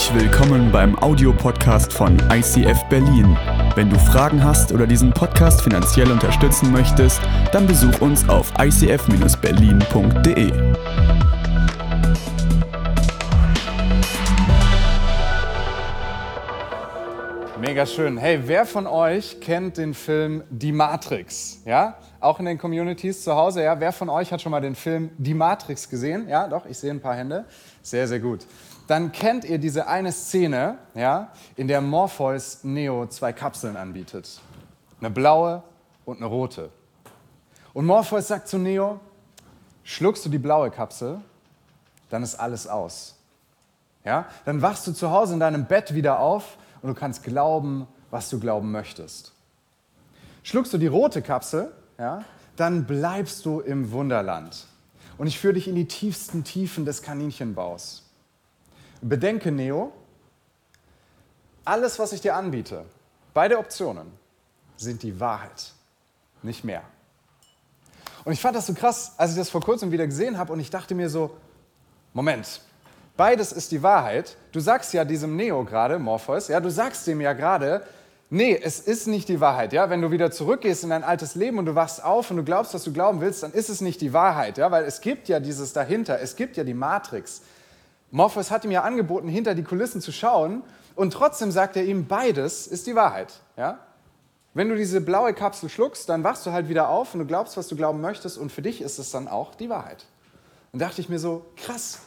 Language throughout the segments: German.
Herzlich willkommen beim Audiopodcast von ICF Berlin. Wenn du Fragen hast oder diesen Podcast finanziell unterstützen möchtest, dann besuch uns auf icf-berlin.de. Mega schön. Hey, wer von euch kennt den Film Die Matrix? Ja? Auch in den Communities zu Hause, ja? Wer von euch hat schon mal den Film Die Matrix gesehen? Ja, doch, ich sehe ein paar Hände. Sehr, sehr gut dann kennt ihr diese eine Szene, ja, in der Morpheus Neo zwei Kapseln anbietet. Eine blaue und eine rote. Und Morpheus sagt zu Neo, schluckst du die blaue Kapsel, dann ist alles aus. Ja? Dann wachst du zu Hause in deinem Bett wieder auf und du kannst glauben, was du glauben möchtest. Schluckst du die rote Kapsel, ja, dann bleibst du im Wunderland. Und ich führe dich in die tiefsten Tiefen des Kaninchenbaus. Bedenke, Neo, alles, was ich dir anbiete, beide Optionen, sind die Wahrheit, nicht mehr. Und ich fand das so krass, als ich das vor kurzem wieder gesehen habe und ich dachte mir so, Moment, beides ist die Wahrheit. Du sagst ja diesem Neo gerade, Morpheus, ja, du sagst dem ja gerade, nee, es ist nicht die Wahrheit, ja. Wenn du wieder zurückgehst in dein altes Leben und du wachst auf und du glaubst, was du glauben willst, dann ist es nicht die Wahrheit, ja, weil es gibt ja dieses dahinter, es gibt ja die Matrix. Morpheus hat ihm ja angeboten, hinter die Kulissen zu schauen und trotzdem sagt er ihm, beides ist die Wahrheit. Ja? Wenn du diese blaue Kapsel schluckst, dann wachst du halt wieder auf und du glaubst, was du glauben möchtest und für dich ist es dann auch die Wahrheit. Und dachte ich mir so, krass.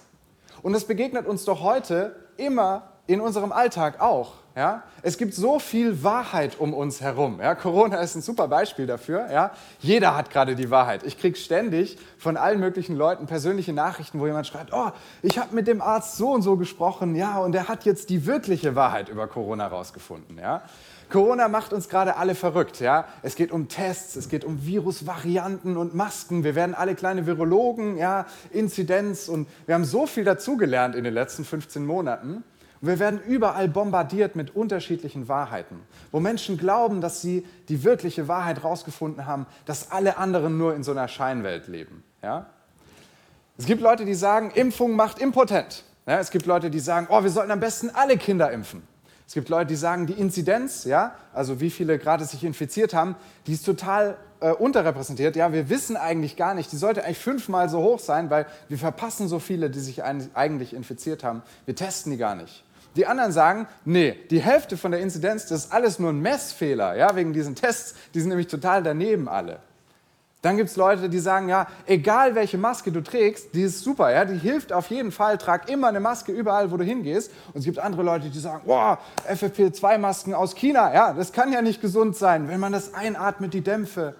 Und das begegnet uns doch heute immer in unserem Alltag auch. Ja? Es gibt so viel Wahrheit um uns herum. Ja? Corona ist ein super Beispiel dafür. Ja? Jeder hat gerade die Wahrheit. Ich kriege ständig von allen möglichen Leuten persönliche Nachrichten, wo jemand schreibt, oh, ich habe mit dem Arzt so und so gesprochen, ja, und er hat jetzt die wirkliche Wahrheit über Corona rausgefunden. Ja? Corona macht uns gerade alle verrückt. Ja? Es geht um Tests, es geht um Virusvarianten und Masken. Wir werden alle kleine Virologen, ja? Inzidenz und wir haben so viel dazugelernt in den letzten 15 Monaten. Wir werden überall bombardiert mit unterschiedlichen Wahrheiten, wo Menschen glauben, dass sie die wirkliche Wahrheit herausgefunden haben, dass alle anderen nur in so einer Scheinwelt leben. Ja? Es gibt Leute, die sagen, Impfung macht impotent. Ja, es gibt Leute, die sagen, oh, wir sollten am besten alle Kinder impfen. Es gibt Leute, die sagen, die Inzidenz, ja, also wie viele gerade sich infiziert haben, die ist total äh, unterrepräsentiert. Ja, wir wissen eigentlich gar nicht, die sollte eigentlich fünfmal so hoch sein, weil wir verpassen so viele, die sich eigentlich infiziert haben. Wir testen die gar nicht. Die anderen sagen, nee, die Hälfte von der Inzidenz, das ist alles nur ein Messfehler, ja, wegen diesen Tests, die sind nämlich total daneben alle. Dann gibt es Leute, die sagen, ja, egal welche Maske du trägst, die ist super, ja, die hilft auf jeden Fall, trag immer eine Maske überall, wo du hingehst. Und es gibt andere Leute, die sagen, boah, FFP2-Masken aus China, ja, das kann ja nicht gesund sein, wenn man das einatmet, die Dämpfe.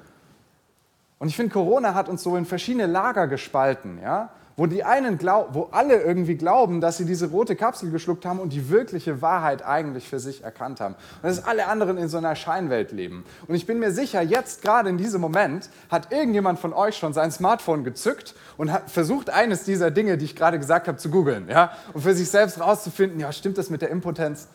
Und ich finde, Corona hat uns so in verschiedene Lager gespalten, ja wo die einen glaub, wo alle irgendwie glauben, dass sie diese rote Kapsel geschluckt haben und die wirkliche Wahrheit eigentlich für sich erkannt haben. Und dass alle anderen in so einer Scheinwelt leben. Und ich bin mir sicher, jetzt gerade in diesem Moment hat irgendjemand von euch schon sein Smartphone gezückt und hat versucht, eines dieser Dinge, die ich gerade gesagt habe, zu googeln, ja, und für sich selbst rauszufinden, ja, stimmt das mit der Impotenz?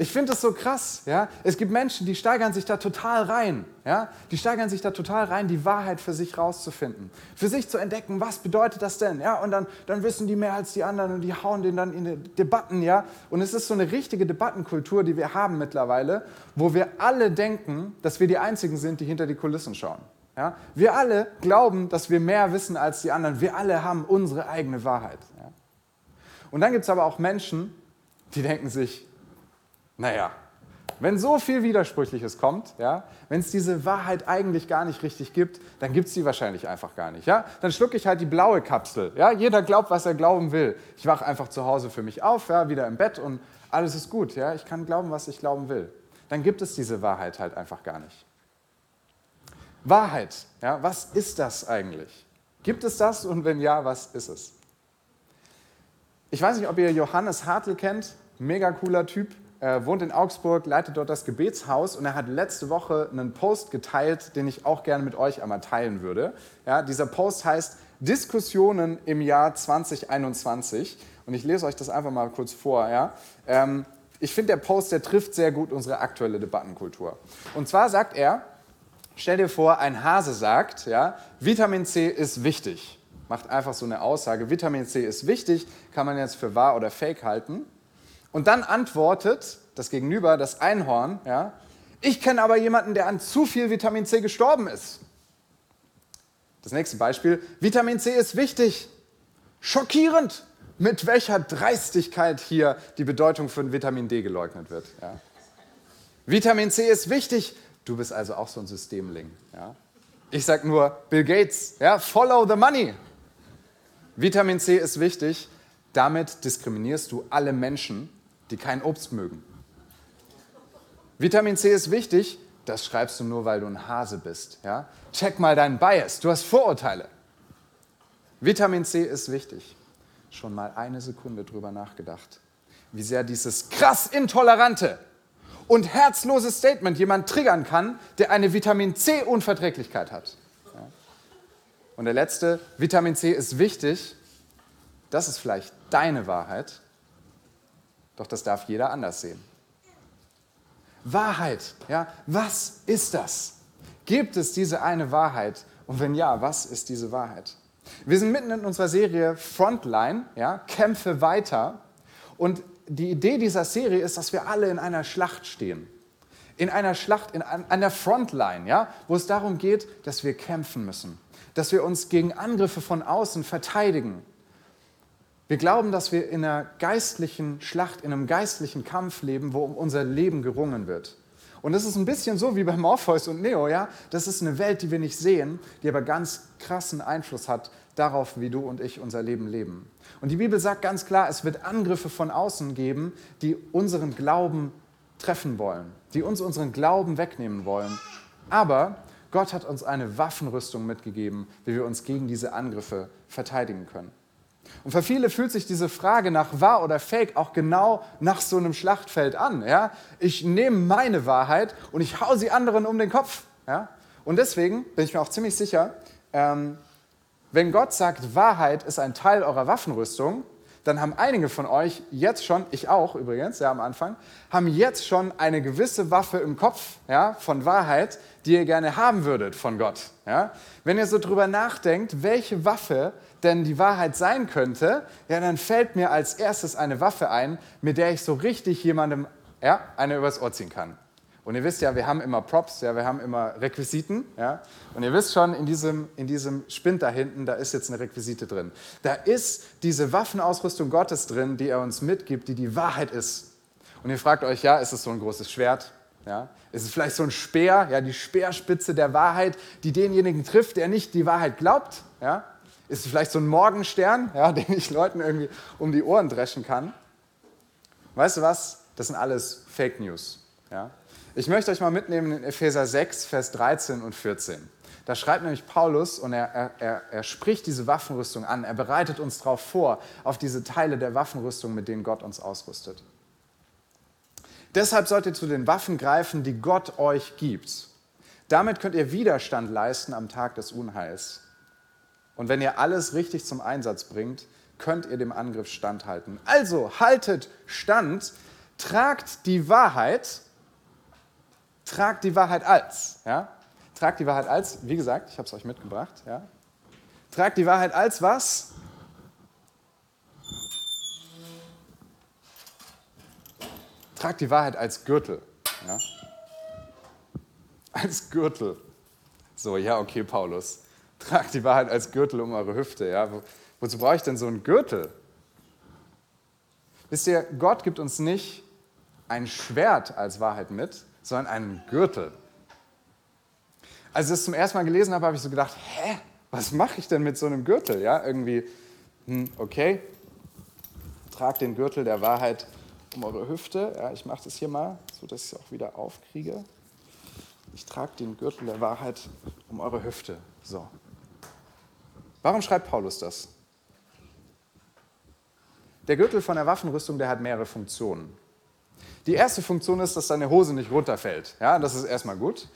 Ich finde das so krass. Ja? Es gibt Menschen, die steigern sich da total rein. Ja? Die steigern sich da total rein, die Wahrheit für sich rauszufinden. Für sich zu entdecken, was bedeutet das denn? Ja? Und dann, dann wissen die mehr als die anderen und die hauen den dann in die Debatten. Ja? Und es ist so eine richtige Debattenkultur, die wir haben mittlerweile, wo wir alle denken, dass wir die Einzigen sind, die hinter die Kulissen schauen. Ja? Wir alle glauben, dass wir mehr wissen als die anderen. Wir alle haben unsere eigene Wahrheit. Ja? Und dann gibt es aber auch Menschen, die denken sich, naja, wenn so viel Widersprüchliches kommt, ja, wenn es diese Wahrheit eigentlich gar nicht richtig gibt, dann gibt es die wahrscheinlich einfach gar nicht. Ja? Dann schlucke ich halt die blaue Kapsel. Ja? Jeder glaubt, was er glauben will. Ich wache einfach zu Hause für mich auf, ja, wieder im Bett und alles ist gut. Ja? Ich kann glauben, was ich glauben will. Dann gibt es diese Wahrheit halt einfach gar nicht. Wahrheit, ja, was ist das eigentlich? Gibt es das und wenn ja, was ist es? Ich weiß nicht, ob ihr Johannes Hartl kennt, mega cooler Typ, er wohnt in Augsburg, leitet dort das Gebetshaus und er hat letzte Woche einen Post geteilt, den ich auch gerne mit euch einmal teilen würde. Ja, dieser Post heißt Diskussionen im Jahr 2021 und ich lese euch das einfach mal kurz vor. Ja. Ähm, ich finde, der Post, der trifft sehr gut unsere aktuelle Debattenkultur. Und zwar sagt er, stell dir vor, ein Hase sagt, ja, Vitamin C ist wichtig. macht einfach so eine Aussage, Vitamin C ist wichtig, kann man jetzt für wahr oder fake halten. Und dann antwortet das Gegenüber, das Einhorn, ja, ich kenne aber jemanden, der an zu viel Vitamin C gestorben ist. Das nächste Beispiel, Vitamin C ist wichtig. Schockierend, mit welcher Dreistigkeit hier die Bedeutung von Vitamin D geleugnet wird. Ja. Vitamin C ist wichtig. Du bist also auch so ein Systemling. Ja. Ich sage nur Bill Gates, ja, follow the money. Vitamin C ist wichtig. Damit diskriminierst du alle Menschen, die kein Obst mögen. Vitamin C ist wichtig. Das schreibst du nur, weil du ein Hase bist. Ja? Check mal deinen Bias. Du hast Vorurteile. Vitamin C ist wichtig. Schon mal eine Sekunde drüber nachgedacht, wie sehr dieses krass intolerante und herzlose Statement jemand triggern kann, der eine Vitamin C-Unverträglichkeit hat. Ja? Und der letzte, Vitamin C ist wichtig. Das ist vielleicht deine Wahrheit, doch das darf jeder anders sehen. Wahrheit, ja, was ist das? Gibt es diese eine Wahrheit? Und wenn ja, was ist diese Wahrheit? Wir sind mitten in unserer Serie Frontline, ja, Kämpfe weiter. Und die Idee dieser Serie ist, dass wir alle in einer Schlacht stehen. In einer Schlacht, in, an der Frontline, ja, wo es darum geht, dass wir kämpfen müssen. Dass wir uns gegen Angriffe von außen verteidigen. Wir glauben, dass wir in einer geistlichen Schlacht, in einem geistlichen Kampf leben, wo um unser Leben gerungen wird. Und das ist ein bisschen so wie bei Morpheus und Neo, ja. Das ist eine Welt, die wir nicht sehen, die aber ganz krassen Einfluss hat darauf, wie du und ich unser Leben leben. Und die Bibel sagt ganz klar, es wird Angriffe von außen geben, die unseren Glauben treffen wollen, die uns unseren Glauben wegnehmen wollen. Aber Gott hat uns eine Waffenrüstung mitgegeben, wie wir uns gegen diese Angriffe verteidigen können. Und für viele fühlt sich diese Frage nach wahr oder fake auch genau nach so einem Schlachtfeld an. Ja? Ich nehme meine Wahrheit und ich hau sie anderen um den Kopf. Ja? Und deswegen bin ich mir auch ziemlich sicher, ähm, wenn Gott sagt, Wahrheit ist ein Teil eurer Waffenrüstung, dann haben einige von euch jetzt schon, ich auch übrigens, ja am Anfang, haben jetzt schon eine gewisse Waffe im Kopf ja, von Wahrheit, die ihr gerne haben würdet von Gott. Ja? Wenn ihr so drüber nachdenkt, welche Waffe denn die Wahrheit sein könnte, ja, dann fällt mir als erstes eine Waffe ein, mit der ich so richtig jemandem ja, eine übers Ohr ziehen kann. Und ihr wisst ja, wir haben immer Props, ja, wir haben immer Requisiten. Ja? Und ihr wisst schon, in diesem, in diesem Spind da hinten, da ist jetzt eine Requisite drin. Da ist diese Waffenausrüstung Gottes drin, die er uns mitgibt, die die Wahrheit ist. Und ihr fragt euch, ja, ist es so ein großes Schwert? Ja? Ist es vielleicht so ein Speer, ja, die Speerspitze der Wahrheit, die denjenigen trifft, der nicht die Wahrheit glaubt? Ja? Ist vielleicht so ein Morgenstern, ja, den ich Leuten irgendwie um die Ohren dreschen kann? Weißt du was? Das sind alles Fake News. Ja? Ich möchte euch mal mitnehmen in Epheser 6, Vers 13 und 14. Da schreibt nämlich Paulus und er, er, er spricht diese Waffenrüstung an. Er bereitet uns darauf vor, auf diese Teile der Waffenrüstung, mit denen Gott uns ausrüstet. Deshalb sollt ihr zu den Waffen greifen, die Gott euch gibt. Damit könnt ihr Widerstand leisten am Tag des Unheils. Und wenn ihr alles richtig zum Einsatz bringt, könnt ihr dem Angriff standhalten. Also haltet stand, tragt die Wahrheit, tragt die Wahrheit als. Ja? Tragt die Wahrheit als, wie gesagt, ich habe es euch mitgebracht. Ja? Tragt die Wahrheit als was? Tragt die Wahrheit als Gürtel. Ja? Als Gürtel. So, ja, okay, Paulus tragt die Wahrheit als Gürtel um eure Hüfte. Ja? Wo, wozu brauche ich denn so einen Gürtel? Wisst ihr, Gott gibt uns nicht ein Schwert als Wahrheit mit, sondern einen Gürtel. Als ich das zum ersten Mal gelesen habe, habe ich so gedacht, hä, was mache ich denn mit so einem Gürtel? Ja, irgendwie, hm, okay, tragt den Gürtel der Wahrheit um eure Hüfte. Ja, ich mache das hier mal, so dass ich es auch wieder aufkriege. Ich trage den Gürtel der Wahrheit um eure Hüfte. So. Warum schreibt Paulus das? Der Gürtel von der Waffenrüstung, der hat mehrere Funktionen. Die erste Funktion ist, dass deine Hose nicht runterfällt. Ja, das ist erstmal gut.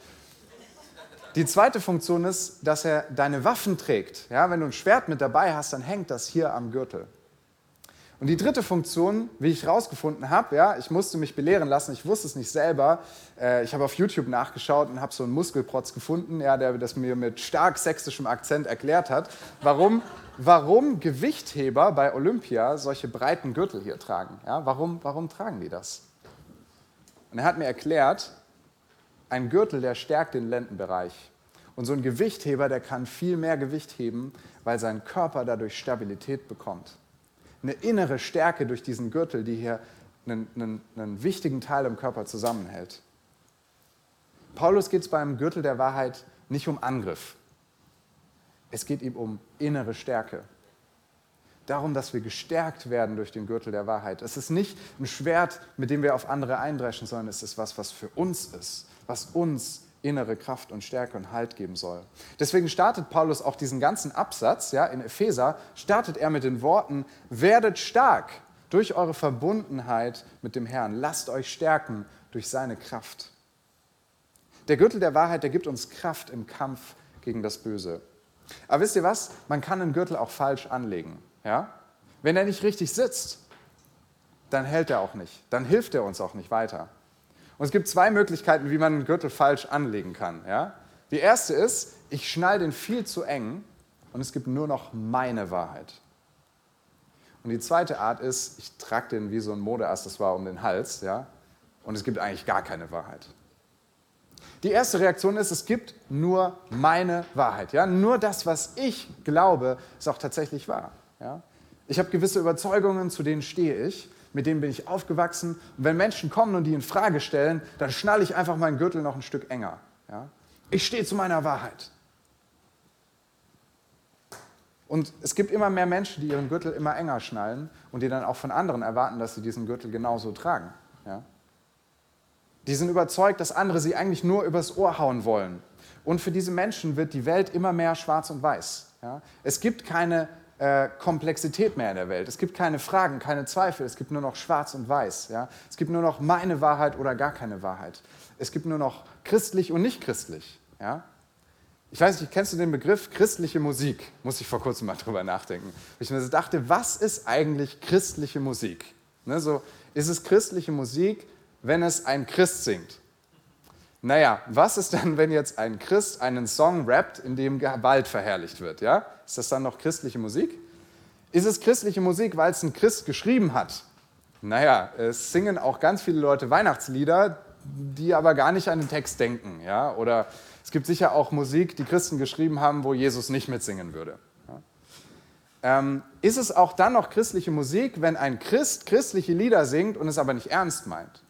Die zweite Funktion ist, dass er deine Waffen trägt. Ja, wenn du ein Schwert mit dabei hast, dann hängt das hier am Gürtel. Und die dritte Funktion, wie ich herausgefunden habe, ja, ich musste mich belehren lassen, ich wusste es nicht selber. Äh, ich habe auf YouTube nachgeschaut und habe so einen Muskelprotz gefunden, ja, der das mir mit stark sächsischem Akzent erklärt hat, warum, warum Gewichtheber bei Olympia solche breiten Gürtel hier tragen. Ja, warum, warum tragen die das? Und er hat mir erklärt, ein Gürtel, der stärkt den Lendenbereich. Und so ein Gewichtheber, der kann viel mehr Gewicht heben, weil sein Körper dadurch Stabilität bekommt. Eine innere Stärke durch diesen Gürtel, die hier einen, einen, einen wichtigen Teil im Körper zusammenhält. Paulus geht es beim Gürtel der Wahrheit nicht um Angriff. Es geht ihm um innere Stärke. Darum, dass wir gestärkt werden durch den Gürtel der Wahrheit. Es ist nicht ein Schwert, mit dem wir auf andere eindreschen, sondern es ist was, was für uns ist, was uns innere Kraft und Stärke und Halt geben soll. Deswegen startet Paulus auch diesen ganzen Absatz, ja, in Epheser, startet er mit den Worten, werdet stark durch eure Verbundenheit mit dem Herrn. Lasst euch stärken durch seine Kraft. Der Gürtel der Wahrheit, der gibt uns Kraft im Kampf gegen das Böse. Aber wisst ihr was? Man kann einen Gürtel auch falsch anlegen. Ja? Wenn er nicht richtig sitzt, dann hält er auch nicht. Dann hilft er uns auch nicht weiter. Und es gibt zwei Möglichkeiten, wie man einen Gürtel falsch anlegen kann. Ja? Die erste ist, ich schnall den viel zu eng und es gibt nur noch meine Wahrheit. Und die zweite Art ist, ich trage den wie so ein Modeaccessoire um den Hals ja? und es gibt eigentlich gar keine Wahrheit. Die erste Reaktion ist, es gibt nur meine Wahrheit. Ja? Nur das, was ich glaube, ist auch tatsächlich wahr. Ja? Ich habe gewisse Überzeugungen, zu denen stehe ich mit denen bin ich aufgewachsen. Und wenn Menschen kommen und die in Frage stellen, dann schnalle ich einfach meinen Gürtel noch ein Stück enger. Ja? Ich stehe zu meiner Wahrheit. Und es gibt immer mehr Menschen, die ihren Gürtel immer enger schnallen und die dann auch von anderen erwarten, dass sie diesen Gürtel genauso tragen. Ja? Die sind überzeugt, dass andere sie eigentlich nur übers Ohr hauen wollen. Und für diese Menschen wird die Welt immer mehr schwarz und weiß. Ja? Es gibt keine äh, Komplexität mehr in der Welt. Es gibt keine Fragen, keine Zweifel. Es gibt nur noch Schwarz und Weiß. Ja? Es gibt nur noch meine Wahrheit oder gar keine Wahrheit. Es gibt nur noch christlich und nicht christlich. Ja? Ich weiß nicht, kennst du den Begriff christliche Musik? Muss ich vor kurzem mal drüber nachdenken. Ich mir dachte, was ist eigentlich christliche Musik? Ne, so, ist es christliche Musik, wenn es ein Christ singt? Naja, was ist dann, wenn jetzt ein Christ einen Song rappt, in dem Gewalt verherrlicht wird? Ja? Ist das dann noch christliche Musik? Ist es christliche Musik, weil es ein Christ geschrieben hat? Naja, es singen auch ganz viele Leute Weihnachtslieder, die aber gar nicht an den Text denken. Ja? Oder es gibt sicher auch Musik, die Christen geschrieben haben, wo Jesus nicht mitsingen würde. Ja? Ähm, ist es auch dann noch christliche Musik, wenn ein Christ christliche Lieder singt und es aber nicht ernst meint?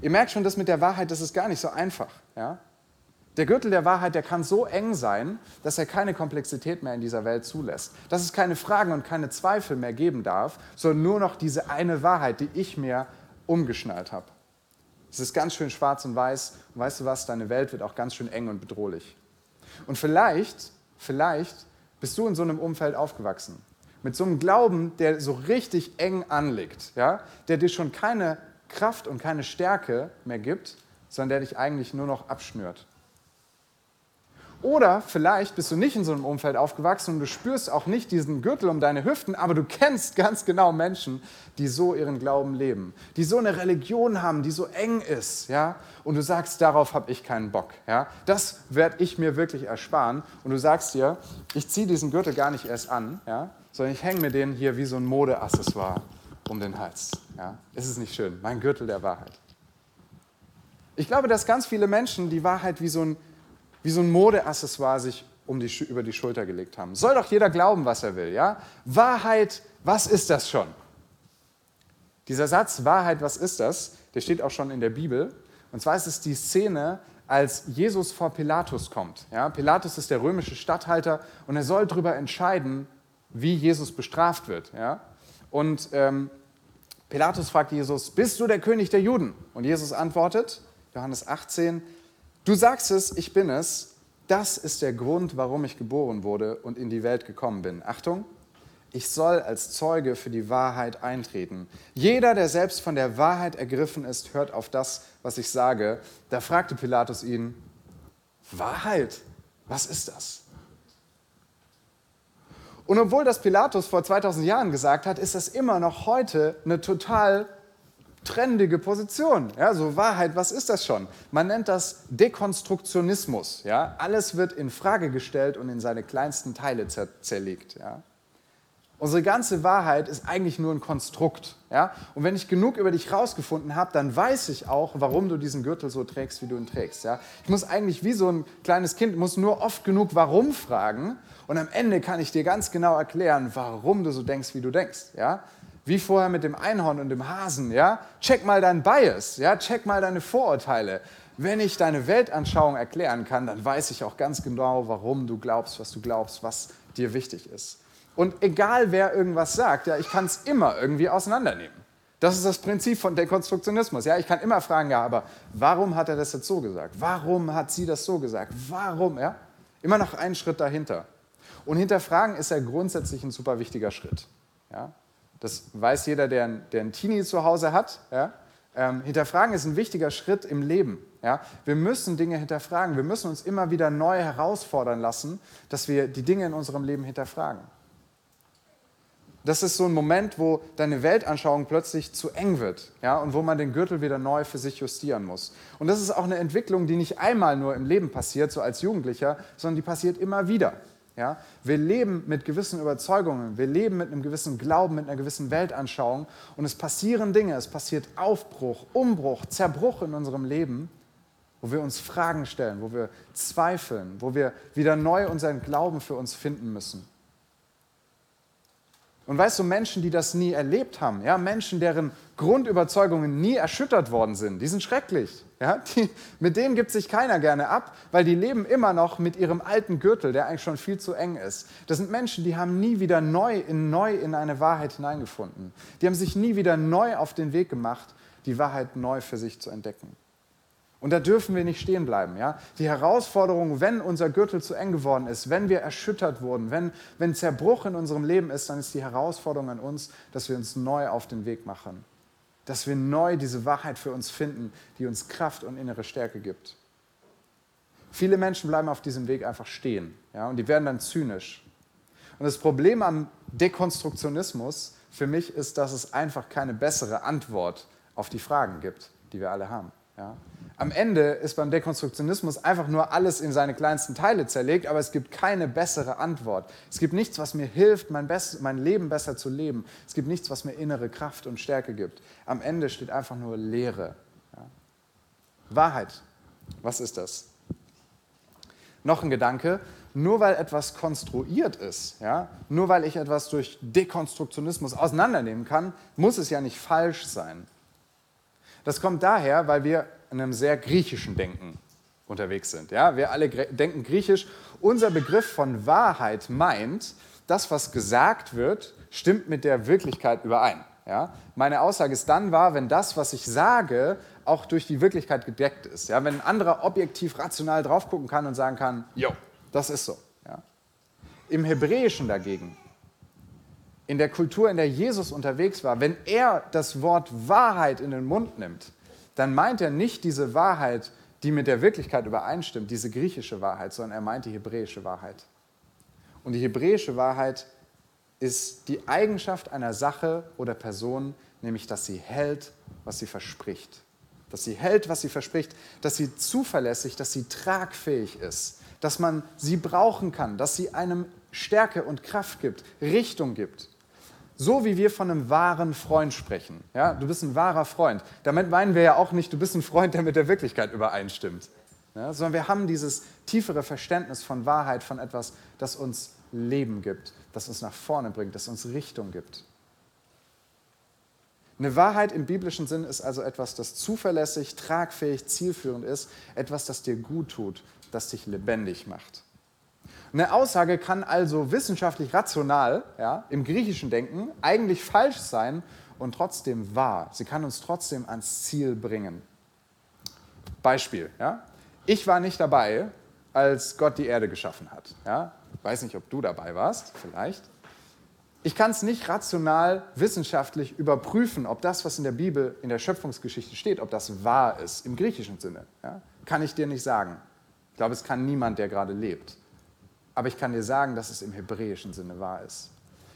Ihr merkt schon, das mit der Wahrheit, das ist gar nicht so einfach. Ja? Der Gürtel der Wahrheit, der kann so eng sein, dass er keine Komplexität mehr in dieser Welt zulässt. Dass es keine Fragen und keine Zweifel mehr geben darf, sondern nur noch diese eine Wahrheit, die ich mir umgeschnallt habe. Es ist ganz schön schwarz und weiß. Und weißt du was? Deine Welt wird auch ganz schön eng und bedrohlich. Und vielleicht, vielleicht bist du in so einem Umfeld aufgewachsen. Mit so einem Glauben, der so richtig eng anliegt, ja? der dir schon keine Kraft und keine Stärke mehr gibt, sondern der dich eigentlich nur noch abschnürt. Oder vielleicht bist du nicht in so einem Umfeld aufgewachsen und du spürst auch nicht diesen Gürtel um deine Hüften, aber du kennst ganz genau Menschen, die so ihren Glauben leben, die so eine Religion haben, die so eng ist, ja? Und du sagst, darauf habe ich keinen Bock, ja? Das werde ich mir wirklich ersparen. Und du sagst dir, ich ziehe diesen Gürtel gar nicht erst an, ja? Sondern ich hänge mir den hier wie so ein Modeaccessoire um den Hals. Ja? Ist es nicht schön? Mein Gürtel der Wahrheit. Ich glaube, dass ganz viele Menschen die Wahrheit wie so ein, wie so ein Modeaccessoire sich um die, über die Schulter gelegt haben. Soll doch jeder glauben, was er will. Ja? Wahrheit, was ist das schon? Dieser Satz, Wahrheit, was ist das, der steht auch schon in der Bibel. Und zwar ist es die Szene, als Jesus vor Pilatus kommt. Ja? Pilatus ist der römische Statthalter und er soll darüber entscheiden, wie Jesus bestraft wird. Ja? Und ähm, Pilatus fragt Jesus, bist du der König der Juden? Und Jesus antwortet, Johannes 18, du sagst es, ich bin es. Das ist der Grund, warum ich geboren wurde und in die Welt gekommen bin. Achtung, ich soll als Zeuge für die Wahrheit eintreten. Jeder, der selbst von der Wahrheit ergriffen ist, hört auf das, was ich sage. Da fragte Pilatus ihn, Wahrheit, was ist das? Und obwohl das Pilatus vor 2000 Jahren gesagt hat, ist das immer noch heute eine total trendige Position. Ja, so Wahrheit, was ist das schon? Man nennt das Dekonstruktionismus. Ja? Alles wird in Frage gestellt und in seine kleinsten Teile zer zerlegt. Ja? Unsere ganze Wahrheit ist eigentlich nur ein Konstrukt. Ja? Und wenn ich genug über dich rausgefunden habe, dann weiß ich auch, warum du diesen Gürtel so trägst, wie du ihn trägst. Ja? Ich muss eigentlich wie so ein kleines Kind, muss nur oft genug warum fragen und am Ende kann ich dir ganz genau erklären, warum du so denkst, wie du denkst. Ja? Wie vorher mit dem Einhorn und dem Hasen. Ja? Check mal dein Bias, ja? check mal deine Vorurteile. Wenn ich deine Weltanschauung erklären kann, dann weiß ich auch ganz genau, warum du glaubst, was du glaubst, was dir wichtig ist. Und egal wer irgendwas sagt, ja, ich kann es immer irgendwie auseinandernehmen. Das ist das Prinzip von Dekonstruktionismus. Ja, ich kann immer fragen, ja, aber warum hat er das jetzt so gesagt? Warum hat sie das so gesagt? Warum? Ja? Immer noch einen Schritt dahinter. Und hinterfragen ist ja grundsätzlich ein super wichtiger Schritt. Ja? Das weiß jeder, der, der einen Teenie zu Hause hat. Ja? Ähm, hinterfragen ist ein wichtiger Schritt im Leben. Ja? Wir müssen Dinge hinterfragen. Wir müssen uns immer wieder neu herausfordern lassen, dass wir die Dinge in unserem Leben hinterfragen das ist so ein Moment, wo deine Weltanschauung plötzlich zu eng wird ja, und wo man den Gürtel wieder neu für sich justieren muss. Und das ist auch eine Entwicklung, die nicht einmal nur im Leben passiert, so als Jugendlicher, sondern die passiert immer wieder. Ja? Wir leben mit gewissen Überzeugungen, wir leben mit einem gewissen Glauben, mit einer gewissen Weltanschauung und es passieren Dinge, es passiert Aufbruch, Umbruch, Zerbruch in unserem Leben, wo wir uns Fragen stellen, wo wir zweifeln, wo wir wieder neu unseren Glauben für uns finden müssen. Und weißt du, Menschen, die das nie erlebt haben, ja, Menschen, deren Grundüberzeugungen nie erschüttert worden sind, die sind schrecklich. Ja, die, mit denen gibt sich keiner gerne ab, weil die leben immer noch mit ihrem alten Gürtel, der eigentlich schon viel zu eng ist. Das sind Menschen, die haben nie wieder neu in, neu in eine Wahrheit hineingefunden. Die haben sich nie wieder neu auf den Weg gemacht, die Wahrheit neu für sich zu entdecken. Und da dürfen wir nicht stehen bleiben. Ja? Die Herausforderung, wenn unser Gürtel zu eng geworden ist, wenn wir erschüttert wurden, wenn, wenn Zerbruch in unserem Leben ist, dann ist die Herausforderung an uns, dass wir uns neu auf den Weg machen. Dass wir neu diese Wahrheit für uns finden, die uns Kraft und innere Stärke gibt. Viele Menschen bleiben auf diesem Weg einfach stehen ja? und die werden dann zynisch. Und das Problem am Dekonstruktionismus für mich ist, dass es einfach keine bessere Antwort auf die Fragen gibt, die wir alle haben. Ja? Am Ende ist beim Dekonstruktionismus einfach nur alles in seine kleinsten Teile zerlegt, aber es gibt keine bessere Antwort. Es gibt nichts, was mir hilft, mein, Best mein Leben besser zu leben. Es gibt nichts, was mir innere Kraft und Stärke gibt. Am Ende steht einfach nur Leere. Ja? Wahrheit, was ist das? Noch ein Gedanke, nur weil etwas konstruiert ist, ja, nur weil ich etwas durch Dekonstruktionismus auseinandernehmen kann, muss es ja nicht falsch sein. Das kommt daher, weil wir in einem sehr griechischen Denken unterwegs sind. Ja? Wir alle denken griechisch. Unser Begriff von Wahrheit meint, das, was gesagt wird, stimmt mit der Wirklichkeit überein. Ja? Meine Aussage ist dann wahr, wenn das, was ich sage, auch durch die Wirklichkeit gedeckt ist. Ja? Wenn ein anderer objektiv rational drauf gucken kann und sagen kann, jo, das ist so. Ja? Im Hebräischen dagegen in der Kultur, in der Jesus unterwegs war, wenn er das Wort Wahrheit in den Mund nimmt, dann meint er nicht diese Wahrheit, die mit der Wirklichkeit übereinstimmt, diese griechische Wahrheit, sondern er meint die hebräische Wahrheit. Und die hebräische Wahrheit ist die Eigenschaft einer Sache oder Person, nämlich dass sie hält, was sie verspricht. Dass sie hält, was sie verspricht, dass sie zuverlässig, dass sie tragfähig ist, dass man sie brauchen kann, dass sie einem Stärke und Kraft gibt, Richtung gibt. So wie wir von einem wahren Freund sprechen. Ja, du bist ein wahrer Freund. Damit meinen wir ja auch nicht, du bist ein Freund, der mit der Wirklichkeit übereinstimmt. Ja, sondern wir haben dieses tiefere Verständnis von Wahrheit, von etwas, das uns Leben gibt, das uns nach vorne bringt, das uns Richtung gibt. Eine Wahrheit im biblischen Sinn ist also etwas, das zuverlässig, tragfähig, zielführend ist, etwas, das dir gut tut, das dich lebendig macht. Eine Aussage kann also wissenschaftlich rational, ja, im griechischen Denken, eigentlich falsch sein und trotzdem wahr. Sie kann uns trotzdem ans Ziel bringen. Beispiel. Ja? Ich war nicht dabei, als Gott die Erde geschaffen hat. Ja? Weiß nicht, ob du dabei warst, vielleicht. Ich kann es nicht rational, wissenschaftlich überprüfen, ob das, was in der Bibel, in der Schöpfungsgeschichte steht, ob das wahr ist, im griechischen Sinne. Ja? Kann ich dir nicht sagen. Ich glaube, es kann niemand, der gerade lebt. Aber ich kann dir sagen, dass es im hebräischen Sinne wahr ist.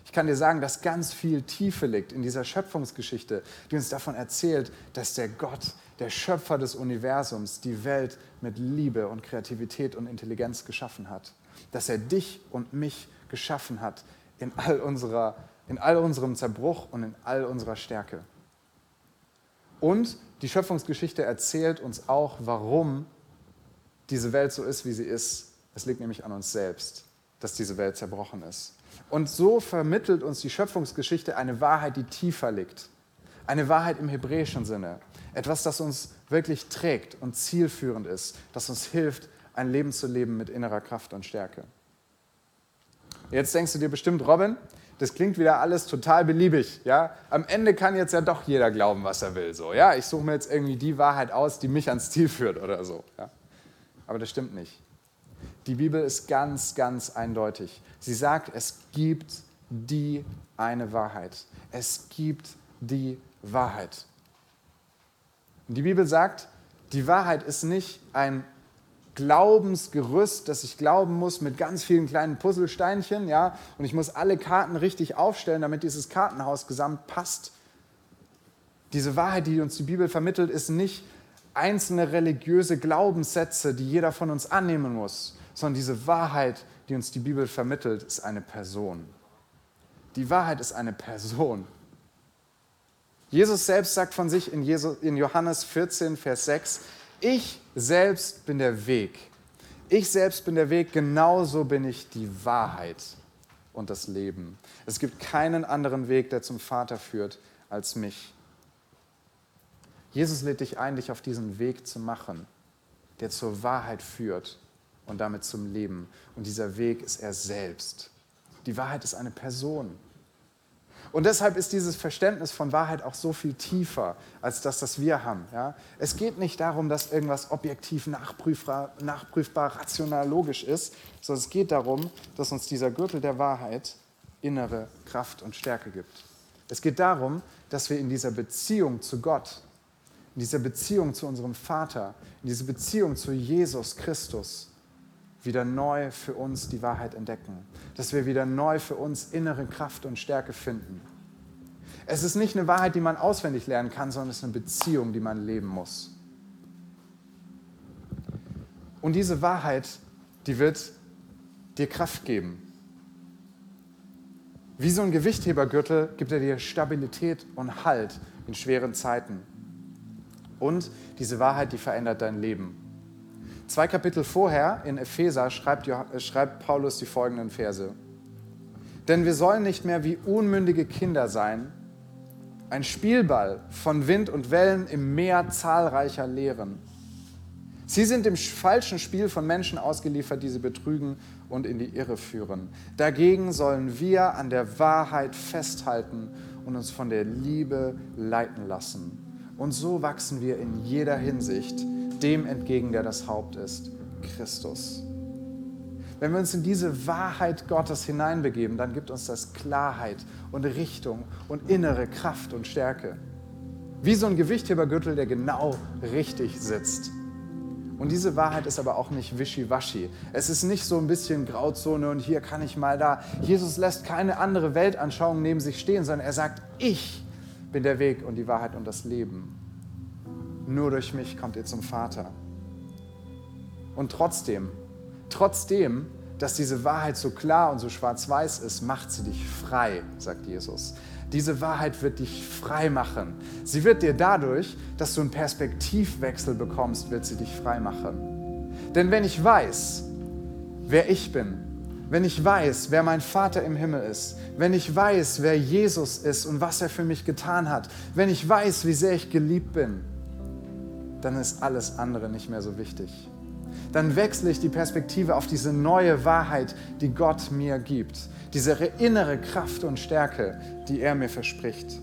Ich kann dir sagen, dass ganz viel Tiefe liegt in dieser Schöpfungsgeschichte, die uns davon erzählt, dass der Gott, der Schöpfer des Universums, die Welt mit Liebe und Kreativität und Intelligenz geschaffen hat. Dass er dich und mich geschaffen hat in all, unserer, in all unserem Zerbruch und in all unserer Stärke. Und die Schöpfungsgeschichte erzählt uns auch, warum diese Welt so ist, wie sie ist. Es liegt nämlich an uns selbst, dass diese Welt zerbrochen ist. Und so vermittelt uns die Schöpfungsgeschichte eine Wahrheit, die tiefer liegt. Eine Wahrheit im hebräischen Sinne. Etwas, das uns wirklich trägt und zielführend ist, das uns hilft, ein Leben zu leben mit innerer Kraft und Stärke. Jetzt denkst du dir bestimmt, Robin, das klingt wieder alles total beliebig. Ja? Am Ende kann jetzt ja doch jeder glauben, was er will. So, ja? Ich suche mir jetzt irgendwie die Wahrheit aus, die mich ans Ziel führt oder so. Ja? Aber das stimmt nicht. Die Bibel ist ganz, ganz eindeutig. Sie sagt, es gibt die eine Wahrheit. Es gibt die Wahrheit. Und die Bibel sagt, die Wahrheit ist nicht ein Glaubensgerüst, das ich glauben muss mit ganz vielen kleinen Puzzlesteinchen, ja, und ich muss alle Karten richtig aufstellen, damit dieses Kartenhaus gesamt passt. Diese Wahrheit, die uns die Bibel vermittelt, ist nicht einzelne religiöse Glaubenssätze, die jeder von uns annehmen muss, sondern diese Wahrheit, die uns die Bibel vermittelt, ist eine Person. Die Wahrheit ist eine Person. Jesus selbst sagt von sich in, Johannes 14, Vers 6, ich selbst bin der Weg. Ich selbst bin der Weg, genauso bin ich die Wahrheit und das Leben. Es gibt keinen anderen Weg, der zum Vater führt, als mich. Jesus lädt dich ein, dich auf diesen Weg zu machen, der zur Wahrheit führt und damit zum Leben. Und dieser Weg ist er selbst. Die Wahrheit ist eine Person. Und deshalb ist dieses Verständnis von Wahrheit auch so viel tiefer als das, das wir haben. Ja? Es geht nicht darum, dass irgendwas objektiv nachprüfbar, nachprüfbar, rational, logisch ist, sondern es geht darum, dass uns dieser Gürtel der Wahrheit innere Kraft und Stärke gibt. Es geht darum, dass wir in dieser Beziehung zu Gott, in dieser Beziehung zu unserem Vater, in dieser Beziehung zu Jesus Christus wieder neu für uns die Wahrheit entdecken, dass wir wieder neu für uns innere Kraft und Stärke finden. Es ist nicht eine Wahrheit, die man auswendig lernen kann, sondern es ist eine Beziehung, die man leben muss. Und diese Wahrheit, die wird dir Kraft geben. Wie so ein Gewichthebergürtel gibt er dir Stabilität und Halt in schweren Zeiten. Und diese Wahrheit, die verändert dein Leben. Zwei Kapitel vorher in Epheser schreibt, äh, schreibt Paulus die folgenden Verse. Denn wir sollen nicht mehr wie unmündige Kinder sein, ein Spielball von Wind und Wellen im Meer zahlreicher Lehren. Sie sind dem falschen Spiel von Menschen ausgeliefert, die sie betrügen und in die Irre führen. Dagegen sollen wir an der Wahrheit festhalten und uns von der Liebe leiten lassen. Und so wachsen wir in jeder Hinsicht dem entgegen, der das Haupt ist, Christus. Wenn wir uns in diese Wahrheit Gottes hineinbegeben, dann gibt uns das Klarheit und Richtung und innere Kraft und Stärke. Wie so ein Gewichthebergürtel, der genau richtig sitzt. Und diese Wahrheit ist aber auch nicht wischiwaschi. Es ist nicht so ein bisschen Grauzone und hier kann ich mal da. Jesus lässt keine andere Weltanschauung neben sich stehen, sondern er sagt, ich bin der Weg und die Wahrheit und das Leben. Nur durch mich kommt ihr zum Vater. Und trotzdem, trotzdem, dass diese Wahrheit so klar und so schwarz-weiß ist, macht sie dich frei, sagt Jesus. Diese Wahrheit wird dich frei machen. Sie wird dir dadurch, dass du einen Perspektivwechsel bekommst, wird sie dich frei machen. Denn wenn ich weiß, wer ich bin, wenn ich weiß, wer mein Vater im Himmel ist, wenn ich weiß, wer Jesus ist und was er für mich getan hat, wenn ich weiß, wie sehr ich geliebt bin, dann ist alles andere nicht mehr so wichtig. Dann wechsle ich die Perspektive auf diese neue Wahrheit, die Gott mir gibt. Diese innere Kraft und Stärke, die er mir verspricht.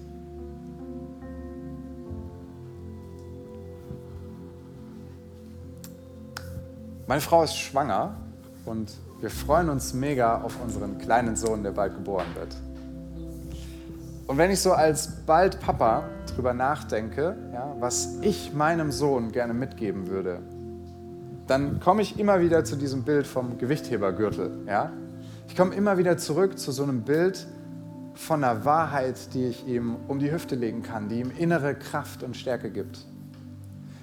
Meine Frau ist schwanger und wir freuen uns mega auf unseren kleinen Sohn, der bald geboren wird. Und wenn ich so als bald Papa drüber nachdenke, ja, was ich meinem Sohn gerne mitgeben würde, dann komme ich immer wieder zu diesem Bild vom Gewichthebergürtel. Ja? Ich komme immer wieder zurück zu so einem Bild von einer Wahrheit, die ich ihm um die Hüfte legen kann, die ihm innere Kraft und Stärke gibt.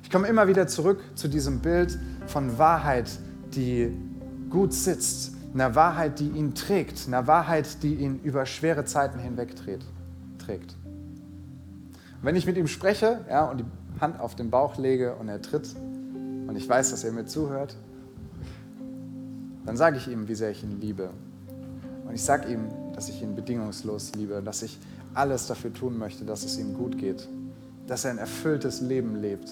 Ich komme immer wieder zurück zu diesem Bild von Wahrheit, die gut sitzt, einer Wahrheit, die ihn trägt, einer Wahrheit, die ihn über schwere Zeiten hinweg trägt. Und wenn ich mit ihm spreche ja, und die Hand auf den Bauch lege und er tritt und ich weiß, dass er mir zuhört, dann sage ich ihm, wie sehr ich ihn liebe. Und ich sage ihm, dass ich ihn bedingungslos liebe, dass ich alles dafür tun möchte, dass es ihm gut geht, dass er ein erfülltes Leben lebt.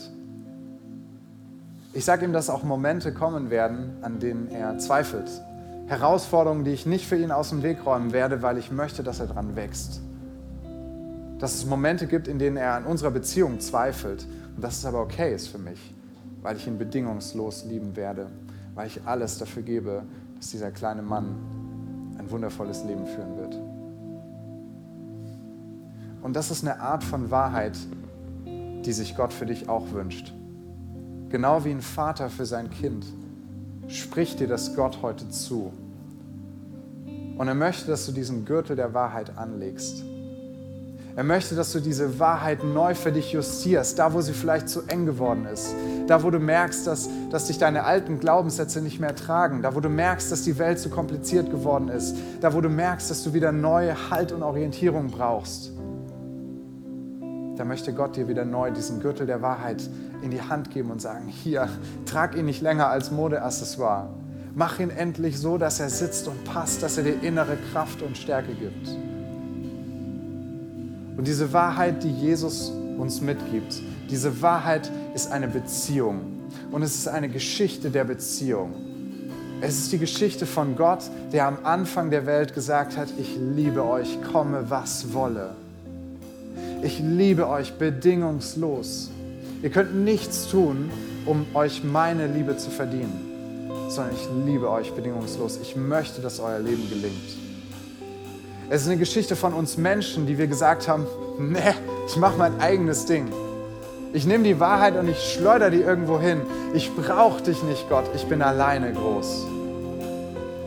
Ich sage ihm, dass auch Momente kommen werden, an denen er zweifelt. Herausforderungen, die ich nicht für ihn aus dem Weg räumen werde, weil ich möchte, dass er dran wächst. Dass es Momente gibt, in denen er an unserer Beziehung zweifelt und dass es aber okay ist für mich, weil ich ihn bedingungslos lieben werde, weil ich alles dafür gebe, dass dieser kleine Mann ein wundervolles Leben führen wird. Und das ist eine Art von Wahrheit, die sich Gott für dich auch wünscht. Genau wie ein Vater für sein Kind spricht dir das Gott heute zu. Und er möchte, dass du diesen Gürtel der Wahrheit anlegst. Er möchte, dass du diese Wahrheit neu für dich justierst, da wo sie vielleicht zu eng geworden ist, da wo du merkst, dass, dass dich deine alten Glaubenssätze nicht mehr tragen, da wo du merkst, dass die Welt zu kompliziert geworden ist, da wo du merkst, dass du wieder neue Halt und Orientierung brauchst. Da möchte Gott dir wieder neu diesen Gürtel der Wahrheit in die Hand geben und sagen, hier, trag ihn nicht länger als Modeaccessoire. Mach ihn endlich so, dass er sitzt und passt, dass er dir innere Kraft und Stärke gibt. Und diese Wahrheit, die Jesus uns mitgibt, diese Wahrheit ist eine Beziehung. Und es ist eine Geschichte der Beziehung. Es ist die Geschichte von Gott, der am Anfang der Welt gesagt hat, ich liebe euch, komme was wolle. Ich liebe euch bedingungslos. Ihr könnt nichts tun, um euch meine Liebe zu verdienen, sondern ich liebe euch bedingungslos. Ich möchte, dass euer Leben gelingt. Es ist eine Geschichte von uns Menschen, die wir gesagt haben, nee, ich mache mein eigenes Ding. Ich nehme die Wahrheit und ich schleudere die irgendwo hin. Ich brauche dich nicht, Gott, ich bin alleine groß.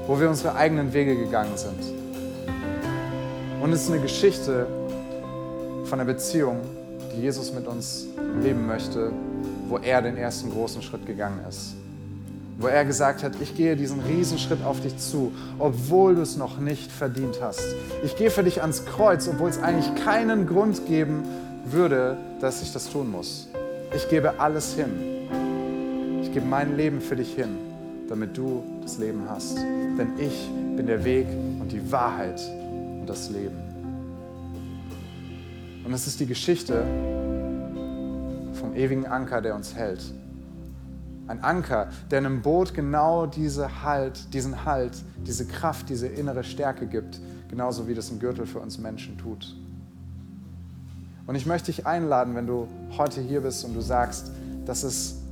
Wo wir unsere eigenen Wege gegangen sind. Und es ist eine Geschichte von einer Beziehung, die Jesus mit uns leben möchte, wo er den ersten großen Schritt gegangen ist wo er gesagt hat, ich gehe diesen Riesenschritt auf dich zu, obwohl du es noch nicht verdient hast. Ich gehe für dich ans Kreuz, obwohl es eigentlich keinen Grund geben würde, dass ich das tun muss. Ich gebe alles hin. Ich gebe mein Leben für dich hin, damit du das Leben hast. Denn ich bin der Weg und die Wahrheit und das Leben. Und es ist die Geschichte vom ewigen Anker, der uns hält. Ein Anker, der einem Boot genau diese halt, diesen Halt, diese Kraft, diese innere Stärke gibt, genauso wie das ein Gürtel für uns Menschen tut. Und ich möchte dich einladen, wenn du heute hier bist und du sagst, das ist,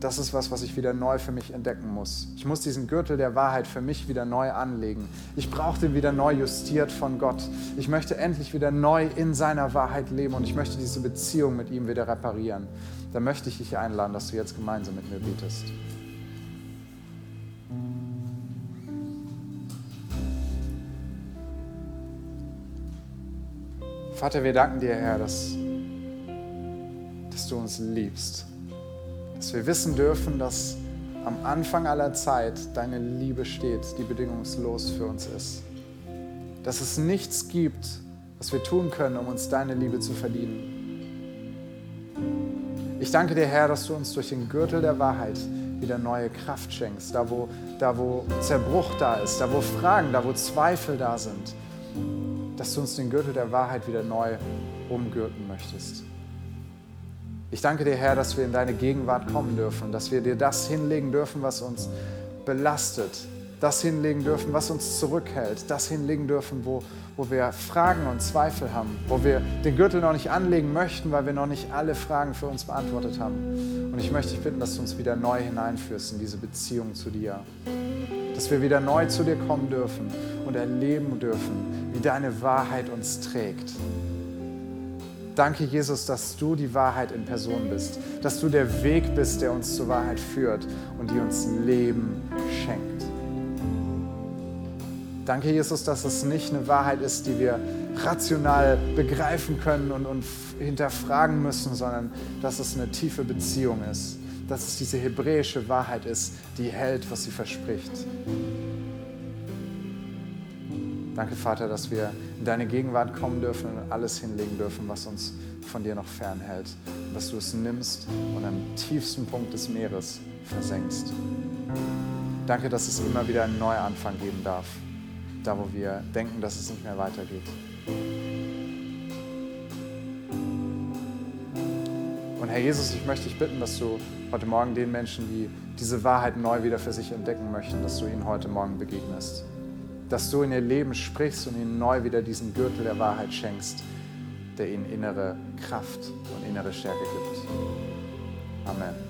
das ist was, was ich wieder neu für mich entdecken muss. Ich muss diesen Gürtel der Wahrheit für mich wieder neu anlegen. Ich brauche den wieder neu justiert von Gott. Ich möchte endlich wieder neu in seiner Wahrheit leben und ich möchte diese Beziehung mit ihm wieder reparieren dann möchte ich dich einladen, dass du jetzt gemeinsam mit mir betest. Vater, wir danken dir, Herr, dass, dass du uns liebst. Dass wir wissen dürfen, dass am Anfang aller Zeit deine Liebe steht, die bedingungslos für uns ist. Dass es nichts gibt, was wir tun können, um uns deine Liebe zu verdienen. Ich danke dir, Herr, dass du uns durch den Gürtel der Wahrheit wieder neue Kraft schenkst, da wo, da wo Zerbruch da ist, da wo Fragen, da wo Zweifel da sind, dass du uns den Gürtel der Wahrheit wieder neu umgürten möchtest. Ich danke dir, Herr, dass wir in deine Gegenwart kommen dürfen, dass wir dir das hinlegen dürfen, was uns belastet, das hinlegen dürfen, was uns zurückhält, das hinlegen dürfen, wo, wo wir Fragen und Zweifel haben, wo wir den Gürtel noch nicht anlegen möchten, weil wir noch nicht alle Fragen für uns beantwortet haben. Und ich möchte dich bitten, dass du uns wieder neu hineinführst in diese Beziehung zu dir. Dass wir wieder neu zu dir kommen dürfen und erleben dürfen, wie deine Wahrheit uns trägt Danke, Jesus, dass du die Wahrheit in Person bist, dass du der Weg bist, der uns zur Wahrheit führt und die uns Leben schenkt. Danke, Jesus, dass es nicht eine Wahrheit ist, die wir rational begreifen können und, und hinterfragen müssen, sondern dass es eine tiefe Beziehung ist, dass es diese hebräische Wahrheit ist, die hält, was sie verspricht. Danke, Vater, dass wir in deine Gegenwart kommen dürfen und alles hinlegen dürfen, was uns von dir noch fernhält. Dass du es nimmst und am tiefsten Punkt des Meeres versenkst. Danke, dass es immer wieder einen Neuanfang geben darf, da wo wir denken, dass es nicht mehr weitergeht. Und Herr Jesus, ich möchte dich bitten, dass du heute Morgen den Menschen, die diese Wahrheit neu wieder für sich entdecken möchten, dass du ihnen heute Morgen begegnest dass du in ihr Leben sprichst und ihnen neu wieder diesen Gürtel der Wahrheit schenkst, der ihnen innere Kraft und innere Stärke gibt. Amen.